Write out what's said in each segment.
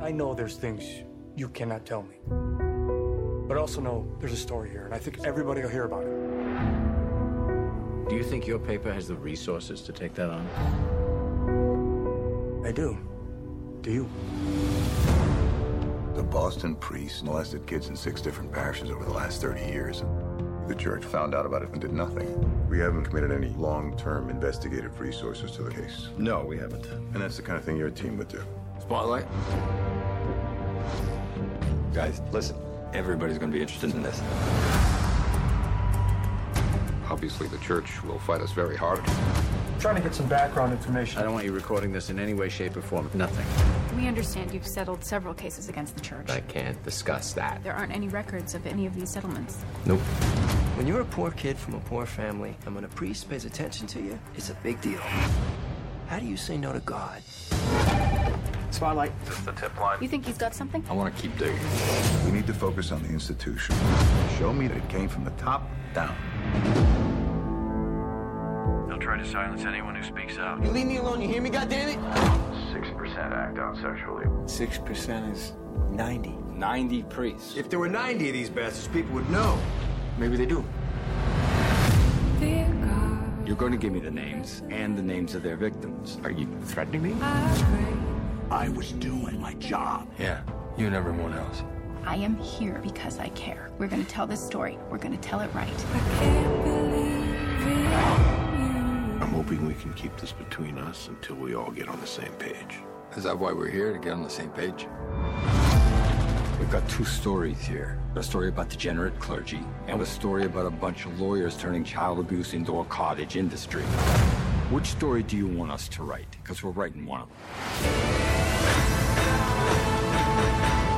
I know there's things you cannot tell me. But I also know there's a story here, and I think everybody will hear about it. Do you think your paper has the resources to take that on? I do. Do you? The Boston priest molested kids in six different parishes over the last 30 years. The church found out about it and did nothing. We haven't committed any long-term investigative resources to the case. No, we haven't. And that's the kind of thing your team would do. Spotlight? Guys, listen. Everybody's going to be interested in this. Obviously, the church will fight us very hard. I'm trying to get some background information. I don't want you recording this in any way, shape, or form. Nothing. We understand you've settled several cases against the church. I can't discuss that. There aren't any records of any of these settlements. Nope. When you're a poor kid from a poor family, and when a priest pays attention to you, it's a big deal. How do you say no to God? Spotlight. This is the tip line. You think he's got something? I want to keep digging. We need to focus on the institution. Show me that it came from the top down. They'll try to silence anyone who speaks out. You leave me alone, you hear me, goddammit? 6% act out sexually. 6% is 90. 90 priests. If there were 90 of these bastards, people would know. Maybe they do. You're going to give me the names and the names of their victims. Are you threatening me? I was doing my job. Yeah, you and everyone else. I am here because I care. We're going to tell this story. We're going to tell it right. I'm hoping we can keep this between us until we all get on the same page. Is that why we're here, to get on the same page? We've got two stories here. A story about degenerate clergy, and a story about a bunch of lawyers turning child abuse into a cottage industry. Which story do you want us to write? Because we're writing one of them.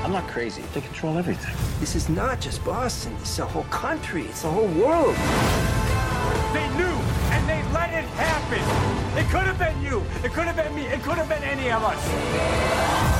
I'm not crazy. They control everything. This is not just Boston. It's the whole country. It's the whole world. They knew, and they let it happen. It could have been you. It could have been me. It could have been any of us.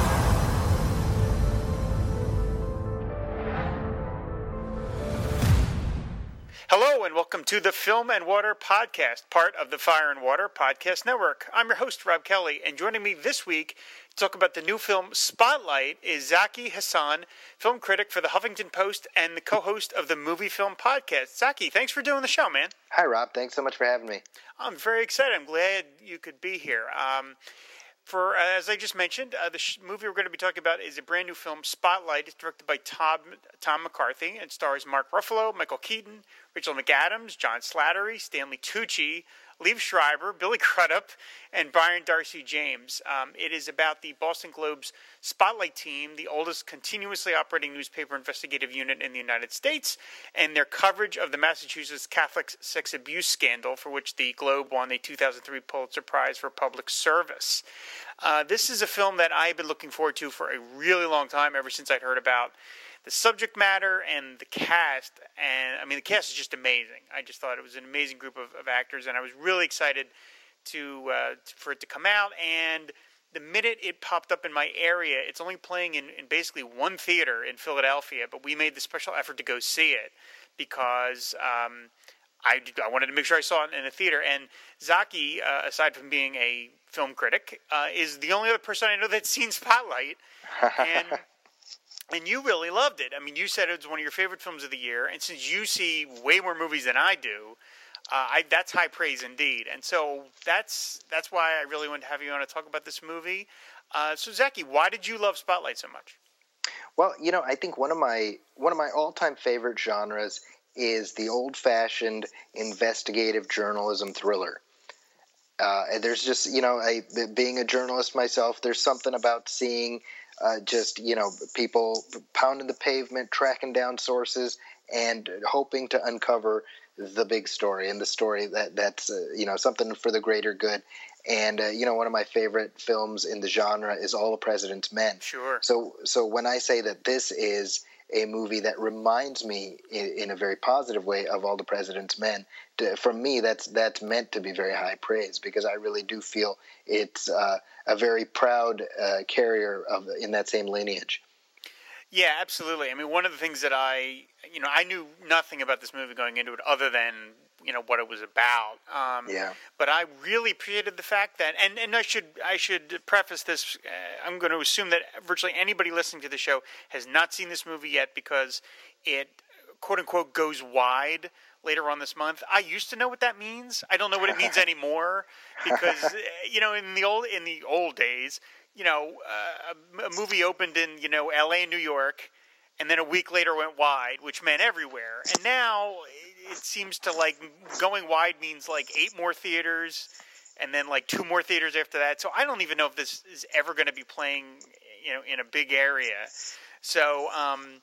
Hello, and welcome to the Film and Water Podcast, part of the Fire and Water Podcast Network. I'm your host, Rob Kelly, and joining me this week to talk about the new film Spotlight is Zaki Hasan, film critic for the Huffington Post and the co host of the Movie Film Podcast. Zaki, thanks for doing the show, man. Hi, Rob. Thanks so much for having me. I'm very excited. I'm glad you could be here. Um, for as I just mentioned, uh, the sh- movie we're going to be talking about is a brand new film, Spotlight. It's directed by Tom Tom McCarthy and stars Mark Ruffalo, Michael Keaton, Rachel McAdams, John Slattery, Stanley Tucci, Liev Schreiber, Billy Crudup, and Brian d'Arcy James. Um, it is about the Boston Globe's Spotlight team, the oldest continuously operating newspaper investigative unit in the United States, and their coverage of the Massachusetts Catholic sex abuse scandal, for which the Globe won the 2003 Pulitzer Prize for Public Service. Uh, this is a film that I've been looking forward to for a really long time, ever since I'd heard about the subject matter and the cast. And I mean, the cast is just amazing. I just thought it was an amazing group of, of actors, and I was really excited to uh, for it to come out. And the minute it popped up in my area, it's only playing in, in basically one theater in Philadelphia, but we made the special effort to go see it because. Um, I, I wanted to make sure I saw it in a theater. And Zaki, uh, aside from being a film critic, uh, is the only other person I know that's seen Spotlight. And and you really loved it. I mean, you said it was one of your favorite films of the year. And since you see way more movies than I do, uh, I, that's high praise indeed. And so that's that's why I really wanted to have you on to talk about this movie. Uh, so Zaki, why did you love Spotlight so much? Well, you know, I think one of my one of my all-time favorite genres is the old-fashioned investigative journalism thriller. Uh, there's just, you know, I, being a journalist myself, there's something about seeing uh, just, you know, people pounding the pavement, tracking down sources, and hoping to uncover the big story and the story that that's, uh, you know, something for the greater good. And uh, you know, one of my favorite films in the genre is All the President's Men. Sure. So, so when I say that this is a movie that reminds me in, in, a very positive way of all the president's men. To, me that's that's meant to be very high praise because i really do feel it's uh, a very proud uh, carrier of in that same lineage. Yeah absolutely. I mean one of the things that i you know i knew nothing about this movie going into it other than you know what it was about. Um, Yeah. But I really appreciated the fact that, and, and I should I should preface this. Uh, I'm going to assume that virtually anybody listening to the show has not seen this movie yet because it quote unquote goes wide later on this month. I used to know what that means. I don't know what it means anymore because uh, you know in the old in the old days, you know, uh, a, a movie opened in you know L.A. and New York, and then a week later went wide, which meant everywhere. And now it, seems to like going wide means like eight more theaters. And then like two more theaters after that. So I don't even know if this is ever going to be playing, you know, in a big area. So um,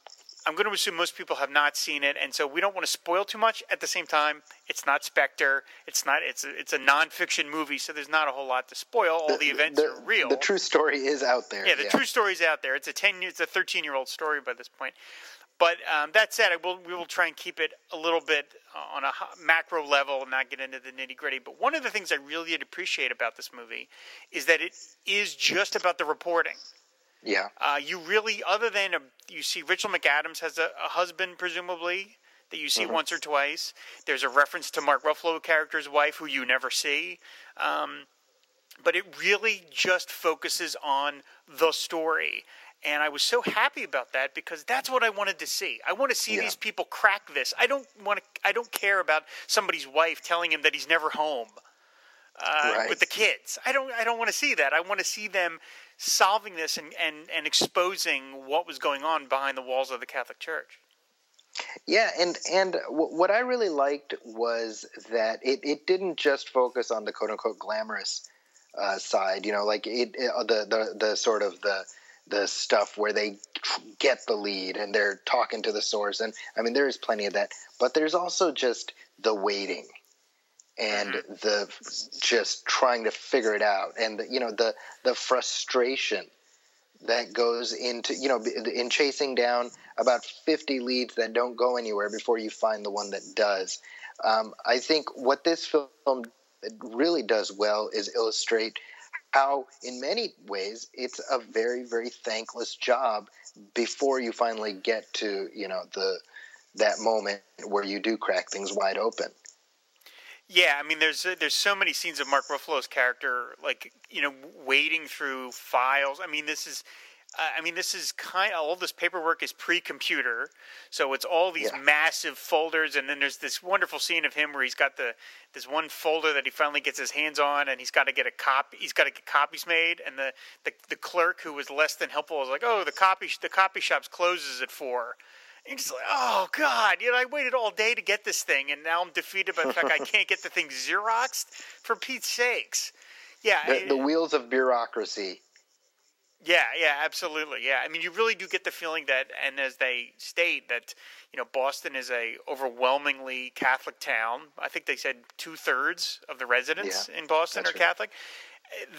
I'm going to assume most people have not seen it, and so we don't want to spoil too much. At the same time, it's not Spectre. It's not. It's a, it's a nonfiction movie, so there's not a whole lot to spoil. All the, events the, are real. The true story is out there. yeah, the true story is out there. It's a ten. It's a 13 year old story by this point. But um, that said, I will, we will try and keep it a little bit uh, on a macro level and not get into the nitty gritty. But one of the things I really did appreciate about this movie is that it is just about the reporting. Yeah. Uh, you really, other than a, you see Rachel McAdams has a, a husband, presumably, that you see Mhm. once or twice. There's a reference to Mark Ruffalo character's wife, who you never see. Um, but it really just focuses on the story. And I was so happy about that because that's what I wanted to see. I want to see Yeah. these people crack this. I don't want to. I don't care about somebody's wife telling him that he's never home uh, Right. with the kids. I don't. I don't want to see that. I want to see them solving this and, and, and exposing what was going on behind the walls of the Catholic Church. Yeah, and and w- what I really liked was that it, it didn't just focus on the quote unquote glamorous uh, side. You know, like it, it uh, the, the the sort of the the stuff where they get the lead and they're talking to the source, and I mean there is plenty of that, but there's also just the waiting and the just trying to figure it out, and the, you know the the frustration that goes into you know in chasing down about 50 leads that don't go anywhere before you find the one that does. Um, i think what this film really does well is illustrate how in many ways it's a very very thankless job before you finally get to you know the that moment where you do crack things wide open Yeah, I mean, there's uh, there's so many scenes of Mark Ruffalo's character, like you know, wading through files. I mean, this is, I mean, this is kind. Of, All this paperwork is pre-computer, so it's all these Yeah. massive folders, and then there's this wonderful scene of him where he's got the this one folder that he finally gets his hands on, and he's got to get a copy. He's got to get copies made, and the, the the clerk who was less than helpful is like, "Oh, the copy the copy shop's closes at four. And he's like, oh God, you know, I waited all day to get this thing, and now I'm defeated by the fact I can't get the thing xeroxed. For Pete's sakes, yeah, the, I- the wheels of bureaucracy yeah, yeah, absolutely, yeah. I mean, you really do get the feeling that, and as they state that, you know, Boston is a overwhelmingly Catholic town. I think they said two thirds of the residents Yeah, in Boston are right. Catholic.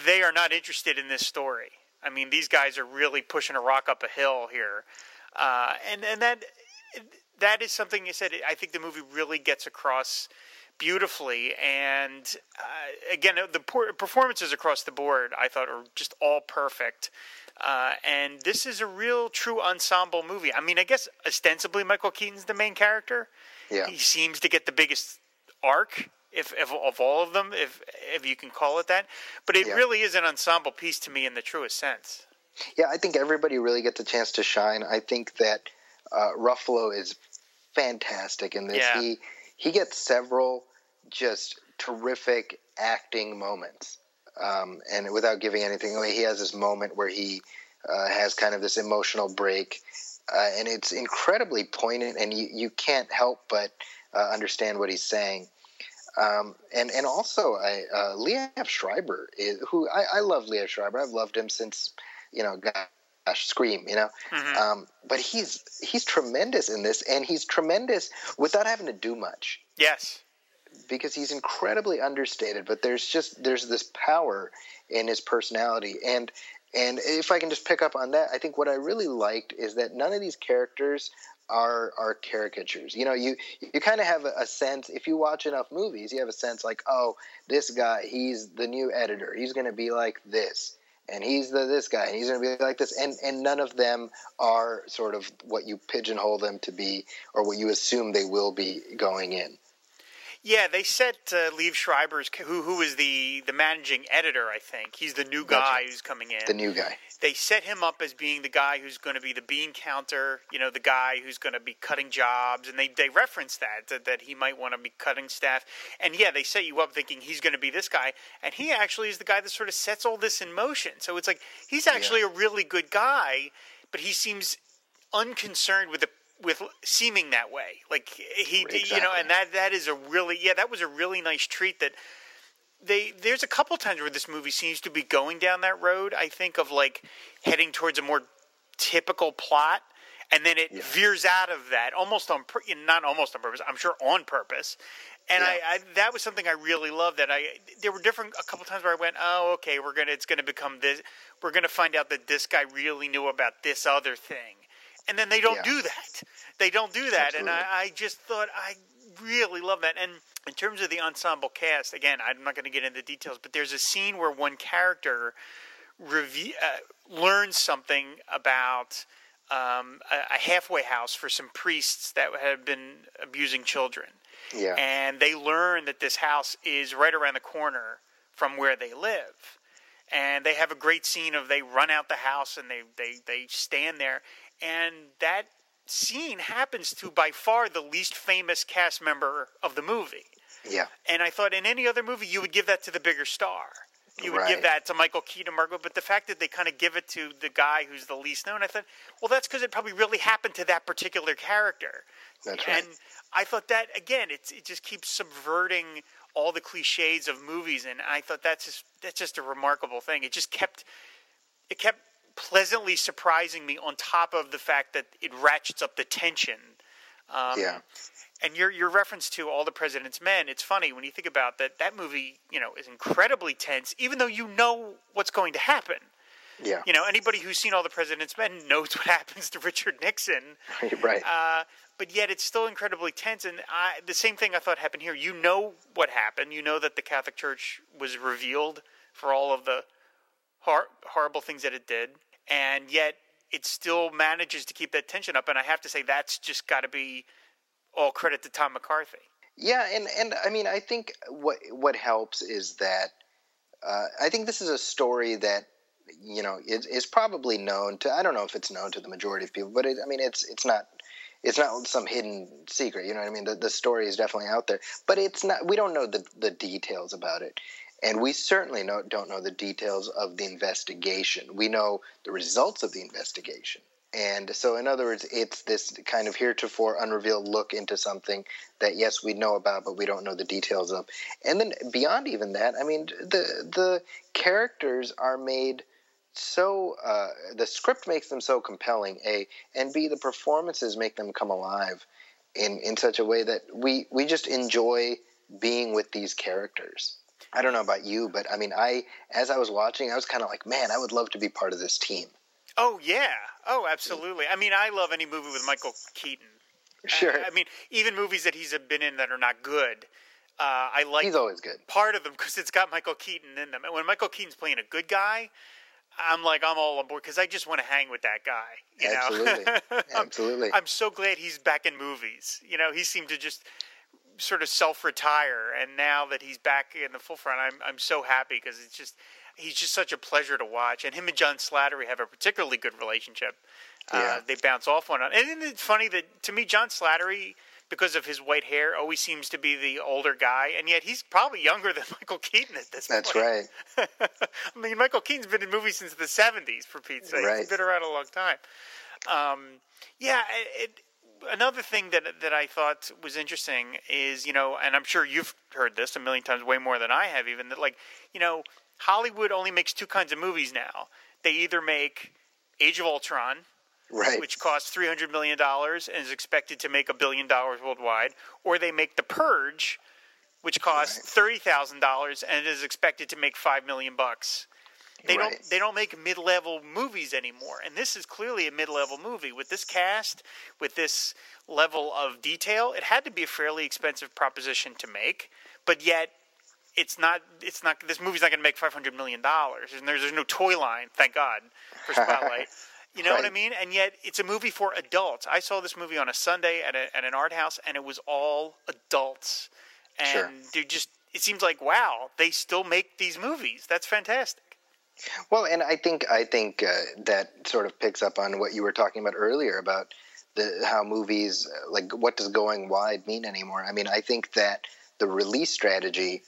They are not interested in this story. I mean, these guys are really pushing a rock up a hill here, uh, and and that that is something you said. I think the movie really gets across beautifully, and uh, again, the performances across the board I thought are just all perfect. Uh, and this is a real, true ensemble movie. I mean, I guess ostensibly Michael Keaton's the main character. Yeah. He seems to get the biggest arc, if, if of all of them, if if you can call it that. But it Yeah. really is an ensemble piece to me in the truest sense. Yeah, I think everybody really gets a chance to shine. I think that uh, Ruffalo is fantastic in this. Yeah. He he gets several just terrific acting moments, um, and without giving anything away, he has this moment where he uh, has kind of this emotional break, uh, and it's incredibly poignant, and you you can't help but uh, understand what he's saying. Um, and and also, I, uh, Schreiber, is, who I, I love Liev Schreiber. I've loved him since you know, gosh, Scream. You know, Mhm. um, but he's he's tremendous in this, and he's tremendous without having to do much Yes. because he's incredibly understated. But there's just there's this power in his personality, and and if I can just pick up on that, I think what I really liked is that none of these characters are are caricatures. You know, you you kind of have a, a sense if you watch enough movies, you have a sense like, oh, this guy, he's the new editor, he's going to be like this. And he's the this guy, and he's going to be like this, and and none of them are sort of what you pigeonhole them to be, or what you assume they will be going in. Yeah, they set uh, Liev Schreiber's who who is the the managing editor. I think he's the new guy right. who's coming in. The new guy. They set him up as being the guy who's going to be the bean counter. You know, the guy who's going to be cutting jobs, and they they reference that, that that he might want to be cutting staff. And yeah, they set you up thinking he's going to be this guy, and he actually is the guy that sort of sets all this in motion. So it's like he's actually a really good guy, but he seems unconcerned with the with seeming that way. Like he, you know, and that that is a really yeah, that was a really nice treat that they there's a couple times where this movie seems to be going down that road. I think of like heading towards a more typical plot, and then it Yeah. veers out of that almost on not almost on purpose. I'm sure on purpose. And Yeah. I, I that was something I really loved. That I there were different a couple times where I went, oh okay, we're gonna it's gonna become this. We're gonna find out that this guy really knew about this other thing, and then they don't Yeah. do that. They don't do that, and I, I just thought I really love that. And in terms of the ensemble cast, again, I'm not going to get into details, but there's a scene where one character reve- uh, learns something about um, a, a halfway house for some priests that had been abusing children. Yeah. And they learn that this house is right around the corner from where they live. And they have a great scene of they run out the house and they, they, they stand there. And that scene happens to by far the least famous cast member of the movie. Yeah. And I thought in any other movie you would give that to the bigger star. You would give that to Michael Keaton, Margot, but the fact that they kind of give it to the guy who's the least known, I thought, well, that's because it probably really happened to that particular character. That's right. And I thought that again, it's it just keeps subverting all the cliches of movies, and I thought that's just that's just a remarkable thing. It just kept it kept pleasantly surprising me on top of the fact that it ratchets up the tension. Um, yeah. and your your reference to all the president's men, it's funny when you think about that. That movie, you know, is incredibly tense, even though you know what's going to happen. Yeah. You know, anybody who's seen all the president's men knows what happens to Richard Nixon. right. Uh, but yet it's still incredibly tense. And I, the same thing I thought happened here. You know what happened. You know that the Catholic Church was revealed for all of the hor- horrible things that it did, and yet it still manages to keep that tension up. And I have to say that's just got to be all credit to Tom McCarthy. Yeah, and and I mean, I think what what helps is that uh, I think this is a story that you know is, is probably known to. I don't know if it's known to the majority of people, but it, I mean, it's it's not it's not some hidden secret. You know what I mean? The the story is definitely out there, but it's not. We don't know the the details about it. And we certainly know, don't know the details of the investigation. We know the results of the investigation. And so, in other words, it's this kind of heretofore unrevealed look into something that, yes, we know about, but we don't know the details of. And then, beyond even that, I mean, the the characters are made so uh, the script makes them so compelling. A and B, the performances make them come alive in in such a way that we we just enjoy being with these characters. I don't know about you, but I mean, I as I was watching, I was kind of like, man, I would love to be part of this team. Oh yeah. Oh, absolutely. I mean, I love any movie with Michael Keaton. Sure. I, I mean, even movies that he's been in that are not good. Uh, I like He's always good. part of them because it's got Michael Keaton in them. And when Michael Keaton's playing a good guy, I'm like, I'm all on board because I just want to hang with that guy. You Absolutely. know? I'm- Absolutely. I'm so glad he's back in movies. You know, he seemed to just sort of self-retire, and now that he's back in the full front, I'm I'm so happy because it's just he's just such a pleasure to watch. And him and John Slattery have a particularly good relationship. Uh, Yeah. they bounce off one another. And isn't it funny that to me, John Slattery, because of his white hair, always seems to be the older guy, and yet he's probably younger than Michael Keaton at this That's point. right. I mean, Michael Keaton's been in movies since the '70s, for Pete's sake. He's Right. been around a long time. Um, yeah, it, another thing that that I thought was interesting is, you know, and I'm sure you've heard this a million times, way more than I have, even that, like, you know, Hollywood only makes two kinds of movies now. They either make Age of Ultron, Right. which costs three hundred million dollars and is expected to make a billion dollars worldwide, or they make The Purge, which costs thirty thousand dollars and is expected to make five million bucks. They Right. don't they don't make mid level movies anymore, and this is clearly a mid level movie with this cast, with this level of detail. It had to be a fairly expensive proposition to make, but yet it's not it's not this movie's not going to make 500 million dollars and there's, there's no toy line thank god for spotlight you know what i mean and yet it's a movie for adults i saw this movie on a sunday at, a, at an art house and it was all adults and Sure. they just it seems like wow, they still make these movies. That's fantastic. Well, and I think I think uh, that sort of picks up on what you were talking about earlier about the how movies uh, like what does going wide mean anymore. I mean, I think that the release strategy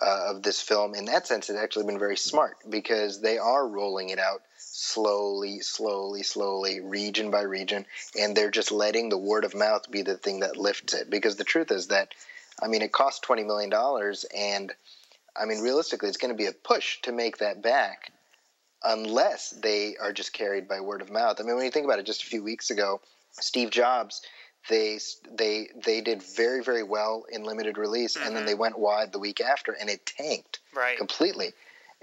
uh, of this film, in that sense, has actually been very smart because they are rolling it out slowly, slowly, slowly, region by region, and they're just letting the word of mouth be the thing that lifts it. Because the truth is that, I mean, it cost twenty million dollars, and I mean, realistically, it's going to be a push to make that back unless they are just carried by word of mouth. I mean, when you think about it, just a few weeks ago, Steve Jobs, they they they did very very well in limited release, and then mm-hmm. they went wide the week after, and it tanked Right. completely.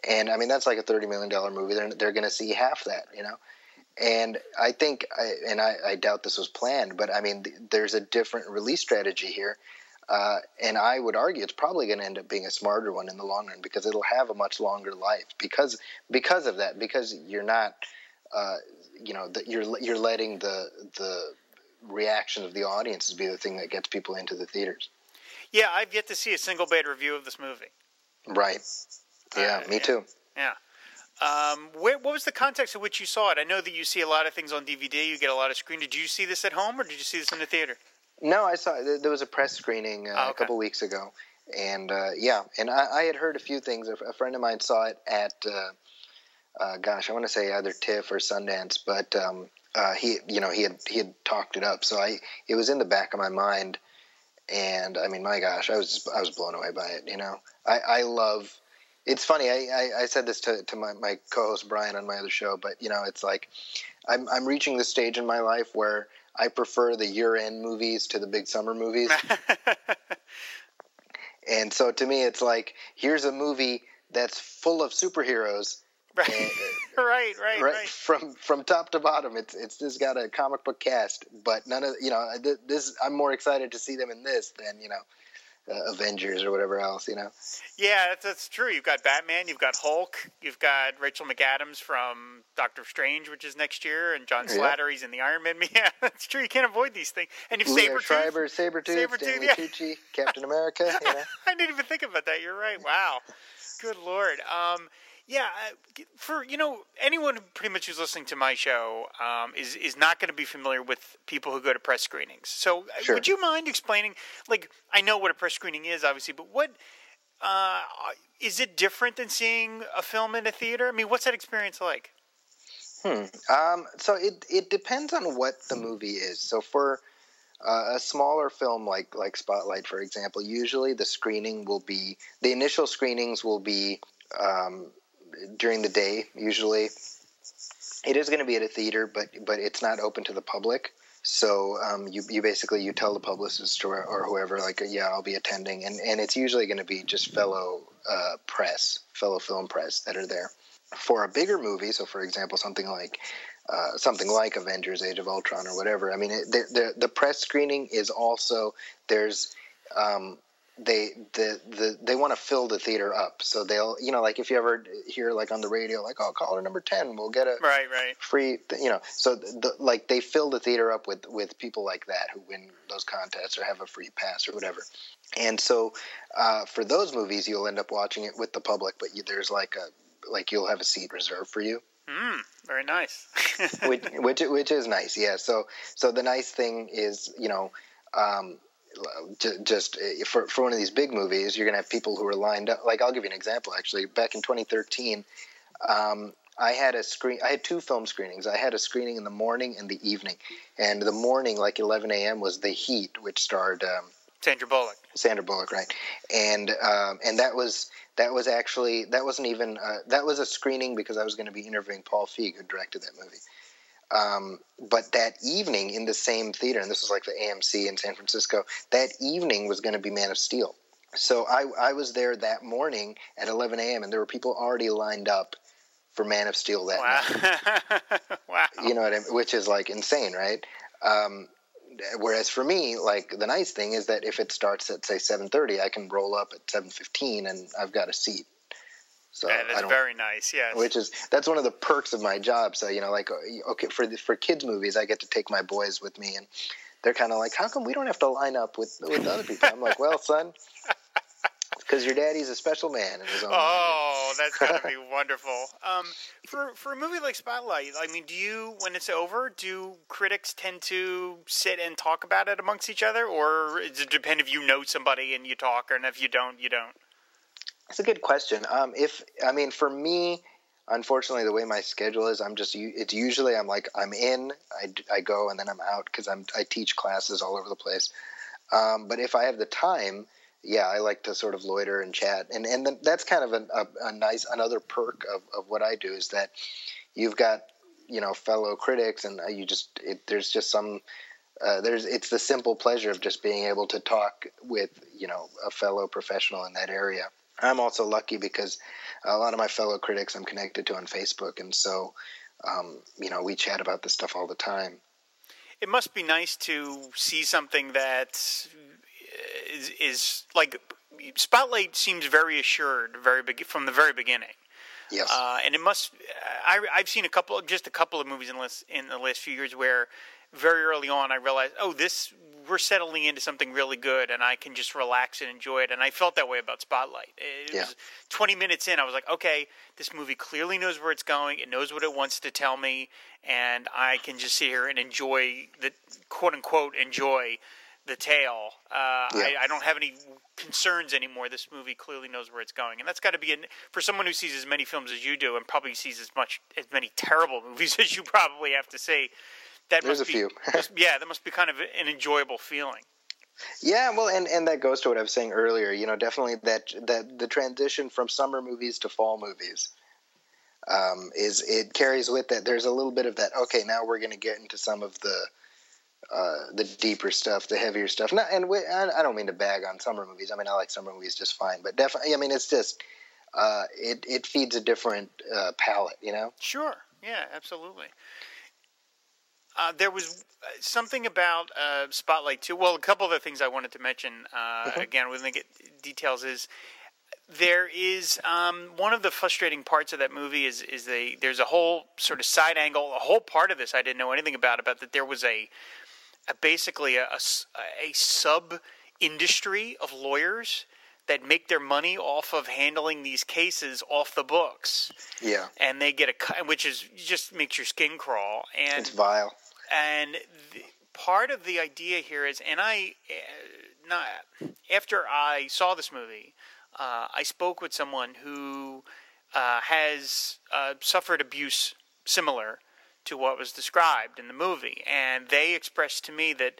And I mean, that's like a thirty million dollar movie. They're they're going to see half that, you know. And I think, I, and I, I doubt this was planned, but I mean, th- there's a different release strategy here. Uh, and I would argue it's probably going to end up being a smarter one in the long run because it'll have a much longer life because because of that because you're not uh, you know that you're you're letting the the reaction of the audiences be the thing that gets people into the theaters. Yeah, I've yet to see a single bad review of this movie. Right. Yeah, Uh, me yeah. too. Yeah. Um, where, what was the context in which you saw it? I know that you see a lot of things on DVD. You get a lot of screen. Did you see this at home or did you see this in the theater? No, I saw there there was a press screening uh, Oh, a okay. couple weeks ago, and uh, yeah, and I, I had heard a few things. A, a friend of mine saw it at, uh, uh, gosh, I want to say either TIFF or Sundance, but um, uh, he, you know, he had he had talked it up, so I it was in the back of my mind, and I mean, my gosh, I was just, I was blown away by it. You know, I, I love. It's funny. I, I, I said this to, to my, my co-host Brian on my other show, but you know, it's like I'm I'm reaching the stage in my life where I prefer the year-end movies to the big summer movies. and so to me, it's like here's a movie that's full of superheroes, Right, right, right, right, right. from from top to bottom. It's it's just got a comic book cast, but none of you know this. I'm more excited to see them in this than you know uh, Avengers or whatever else. You know. Yeah, that's, that's true. You've got Batman, you've got Hulk, you've got Rachel McAdams from Doctor Strange, which is next year, and John Yeah. Slattery's in the Iron Man. Yeah, that's true. You can't avoid these things. And you've Sabretooth. Schreiber, Sabretooth, Sabretooth, Stanley yeah. Tucci, Captain America. You know. I didn't even think about that. You're right. Wow. Good lord. Um, yeah, uh, for you know anyone pretty much who's listening to my show um, is is not going to be familiar with people who go to press screenings. So, uh, Sure. would you mind explaining? Like, I know what a press screening is, obviously, but what uh, is it different than seeing a film in a theater? I mean, what's that experience like? Hmm. Um, so it it depends on what the movie is. So for uh, a smaller film like like Spotlight, for example, usually the screening will be the initial screenings will be um, during the day. Usually, it is going to be at a theater, but but it's not open to the public. So um, you you basically you tell the publicist or, or whoever like yeah I'll be attending, and and it's usually going to be just fellow uh, press, fellow film press that are there. For a bigger movie, so for example something like uh, something like Avengers: Age of Ultron or whatever. I mean, it, the, the the press screening is also there's um, they the, the they want to fill the theater up, so they'll you know like if you ever hear like on the radio like oh caller number ten we'll get a Right, right. free you know so the, like they fill the theater up with with people like that who win those contests or have a free pass or whatever and so uh, for those movies you'll end up watching it with the public but you, there's like a like you'll have a seat reserved for you Mm, very nice. which, which which is nice yeah so so the nice thing is you know um, just uh, for for one of these big movies you're gonna have people who are lined up like I'll give you an example actually back in 2013 um, I had a screen. I had two film screenings. I had a screening in the morning and the evening. And the morning, like 11 a.m., was The Heat, which starred um, Sandra Bullock. Sandra Bullock, right? And um, and that was that was actually that wasn't even uh, that was a screening because I was going to be interviewing Paul Feig, who directed that movie. Um, but that evening in the same theater, and this was like the AMC in San Francisco, that evening was going to be Man of Steel. So I, I was there that morning at 11 a.m. and there were people already lined up for Man of Steel that night. Wow. wow. You know what I mean? Which is like insane, right? Um, whereas for me, like the nice thing is that if it starts at say 7:30, I can roll up at 7:15 and I've got a seat. So Yeah, that's very nice. Yes. which is that's one of the perks of my job. So you know, like okay, for the, for kids movies, I get to take my boys with me, and they're kind of like, how come we don't have to line up with with other people? I'm like, well, son, Because your daddy's a special man in his own. Oh, that's gotta be wonderful. Um, for for a movie like Spotlight, I mean, do you when it's over, do critics tend to sit and talk about it amongst each other, or does it depend if you know somebody and you talk, and if you don't, you don't? It's a good question. Um, if I mean, for me, unfortunately, the way my schedule is, I'm just it's usually I'm like I'm in, I, I go, and then I'm out because I'm I teach classes all over the place. Um, but if I have the time, yeah, I like to sort of loiter and chat, and and then that's kind of a, a, a nice another perk of, of what I do is that you've got you know fellow critics, and you just it, there's just some uh, there's it's the simple pleasure of just being able to talk with you know a fellow professional in that area. I'm also lucky because a lot of my fellow critics I'm connected to on Facebook, and so um, you know we chat about this stuff all the time. It must be nice to see something that is, is like Spotlight seems very assured, very big from the very beginning. Yes. Uh, and it must. I, I've seen a couple, just a couple of movies in the last, in the last few years where very early on I realized, oh, this we're settling into something really good, and I can just relax and enjoy it. And I felt that way about Spotlight. It Yeah. was 20 minutes in, I was like, okay, this movie clearly knows where it's going. It knows what it wants to tell me, and I can just sit here and enjoy the quote unquote enjoy the tale. Uh, Yeah. I, I don't have any concerns anymore. This movie clearly knows where it's going, and that's got to be an, for someone who sees as many films as you do, and probably sees as much as many terrible movies as you probably have to see. That There's must a be, few. yeah, that must be kind of an enjoyable feeling. Yeah, well, and, and that goes to what I was saying earlier. You know, definitely that that the transition from summer movies to fall movies um, is it carries with that. There's a little bit of that. Okay, now we're going to get into some of the uh, the deeper stuff, the heavier stuff. Not, and we, I, I don't mean to bag on summer movies. I mean, I like summer movies just fine. But definitely, I mean, it's just uh, it it feeds a different uh, palette. You know. Sure. Yeah, absolutely. Uh, there was uh, something about uh, Spotlight too. Well, a couple of the things I wanted to mention. Uh, Again, we're going to get details. Is there is um, one of the frustrating parts of that movie is is they there's a whole sort of side angle, a whole part of this I didn't know anything about about that there was a, a basically a sub industry of lawyers that make their money off of handling these cases off the books Yeah, and they get a cut, which is just makes your skin crawl. And it's vile. And the, part of the idea here is, and I, uh, not after I saw this movie, uh, I spoke with someone who uh, has uh, suffered abuse similar to what was described in the movie, and they expressed to me that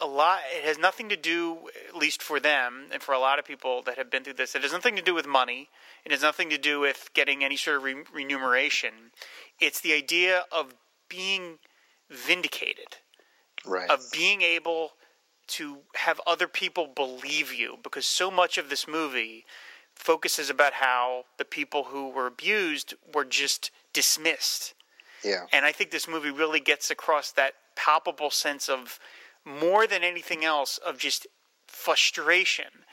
a lot it has nothing to do at least for them and for a lot of people that have been through this it has nothing to do with money. It has nothing to do with getting any sort of re- remuneration. It's the idea of being vindicated Right. of being able to have other people believe you because so much of this movie focuses about how the people who were abused were just dismissed yeah. and I think this movie really gets across that palpable sense of more than anything else of just frustration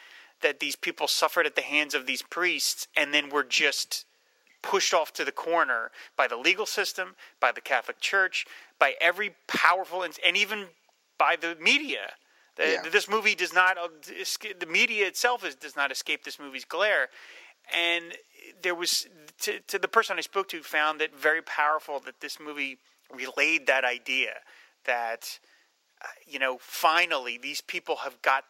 that these people suffered at the hands of these priests and then were just pushed off to the corner by the legal system, by the Catholic Church, by every powerful and, and even by the media. The- Yeah. This movie does not uh, the media itself is, does not escape this movie's glare. And there was to, to the person I spoke to found it very powerful that this movie relayed that idea that uh, you know finally these people have got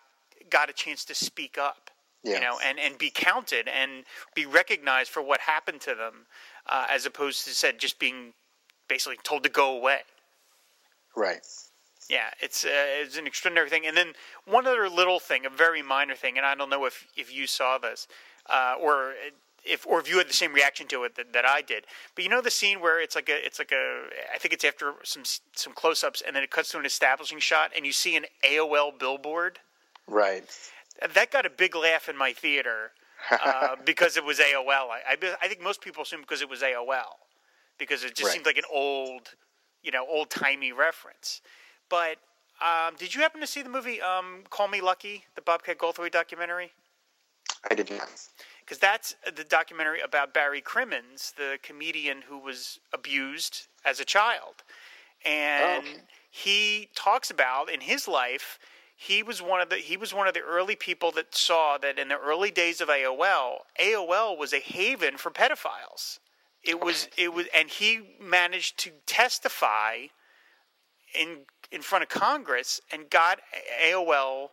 got a chance to speak up Yeah. you know and and be counted and be recognized for what happened to them uh, as opposed to said just being basically told to go away Right. yeah, it's uh, it's an extraordinary thing. And then one other little thing, a very minor thing, and I don't know if, if you saw this uh, or if or if you had the same reaction to it that, that I did. But you know the scene where it's like a it's like a I think it's after some some close ups and then it cuts to an establishing shot and you see an AOL billboard. Right. That got a big laugh in my theater uh, because it was AOL. I, I, I think most people assume because it was AOL because it just Right. seemed like an old, you know, old timey reference. But um, did you happen to see the movie um, Call Me Lucky, the Bobcat Goldthwait documentary? I did not. Because that's the documentary about Barry Crimmins, the comedian who was abused as a child. And Okay. he talks about in his life, he was one of the he was one of the early people that saw that in the early days of AOL, AOL was a haven for pedophiles. It was it was, and he managed to testify in in front of Congress and got AOL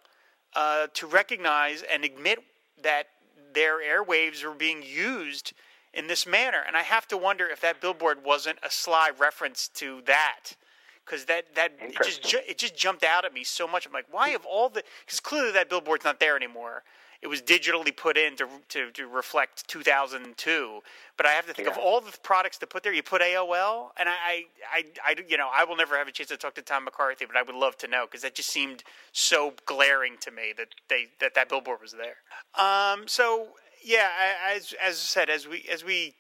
uh, to recognize and admit that their airwaves were being used in this manner. And I have to wonder if that billboard wasn't a sly reference to that. Because that, that it just ju- it just jumped out at me so much. I'm like, why have all the? Because clearly that billboard's not there anymore. It was digitally put in to to, to reflect 2002. But I have to think Yeah. of all the products to put there. You put AOL, and I, I, I, I, you know, I will never have a chance to talk to Tom McCarthy, but I would love to know because that just seemed so glaring to me that they that that billboard was there. Um, so yeah, I, as as I said, as we as we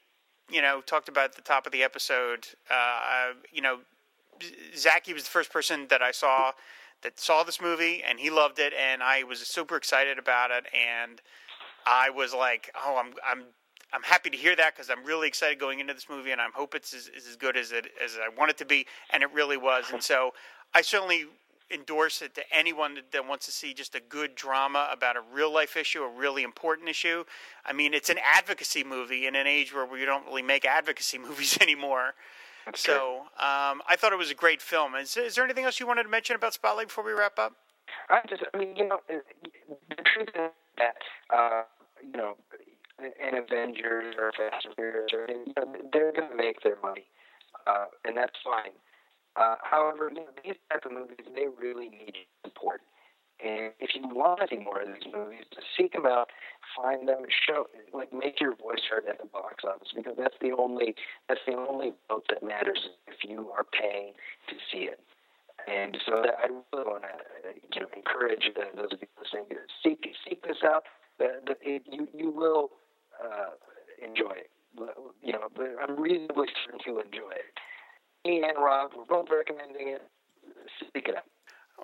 you know talked about at the top of the episode, uh, you know, Zaki was the first person that I saw that saw this movie and he loved it, and I was super excited about it, and I was like, oh, I'm I'm I'm happy to hear that because I'm really excited going into this movie, and I hope it's as, as good as it as I want it to be, and it really was. And so I certainly endorse it to anyone that, that wants to see just a good drama about a real life issue, a really important issue. I mean, it's an advocacy movie in an age where we don't really make advocacy movies anymore. So um, I thought it was a great film. Is, is there anything else you wanted to mention about Spotlight before we wrap up? I just, I mean, you know, the truth is that, uh, you know, an Avengers or Fast and Furious, or, you know, they're going to make their money, uh, and that's fine. Uh, however, you know, these type of movies, they really need support. And if you want see more of these movies, to seek them out, find them, show, like, make your voice heard at the box office because that's the only that's the only vote that matters if you are paying to see it. And so that I really want to you know, encourage those of you listening to seek seek this out. The, the, it, you you will uh, enjoy it. You know, I'm reasonably certain you'll enjoy it. Me and Rob, we're both recommending it. Seek it out.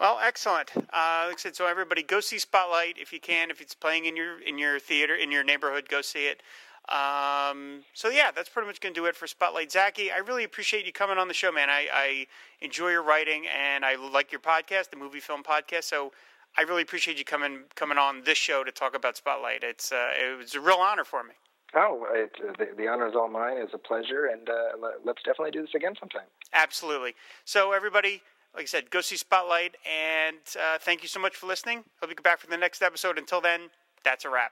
Well, excellent. Uh, like I said, so everybody go see Spotlight if you can. If it's playing in your in your theater in your neighborhood, go see it. Um, so yeah, that's pretty much going to do it for Spotlight. Zaki, I really appreciate you coming on the show, man. I, I enjoy your writing and I like your podcast, the Movie Film Podcast. So I really appreciate you coming coming on this show to talk about Spotlight. It's uh, it was a real honor for me. Oh, it, the, the honor is all mine. It's a pleasure, and uh, let, let's definitely do this again sometime. Absolutely. So everybody, like I said, go see Spotlight, and uh, thank you so much for listening. Hope you come back for the next episode. Until then, that's a wrap.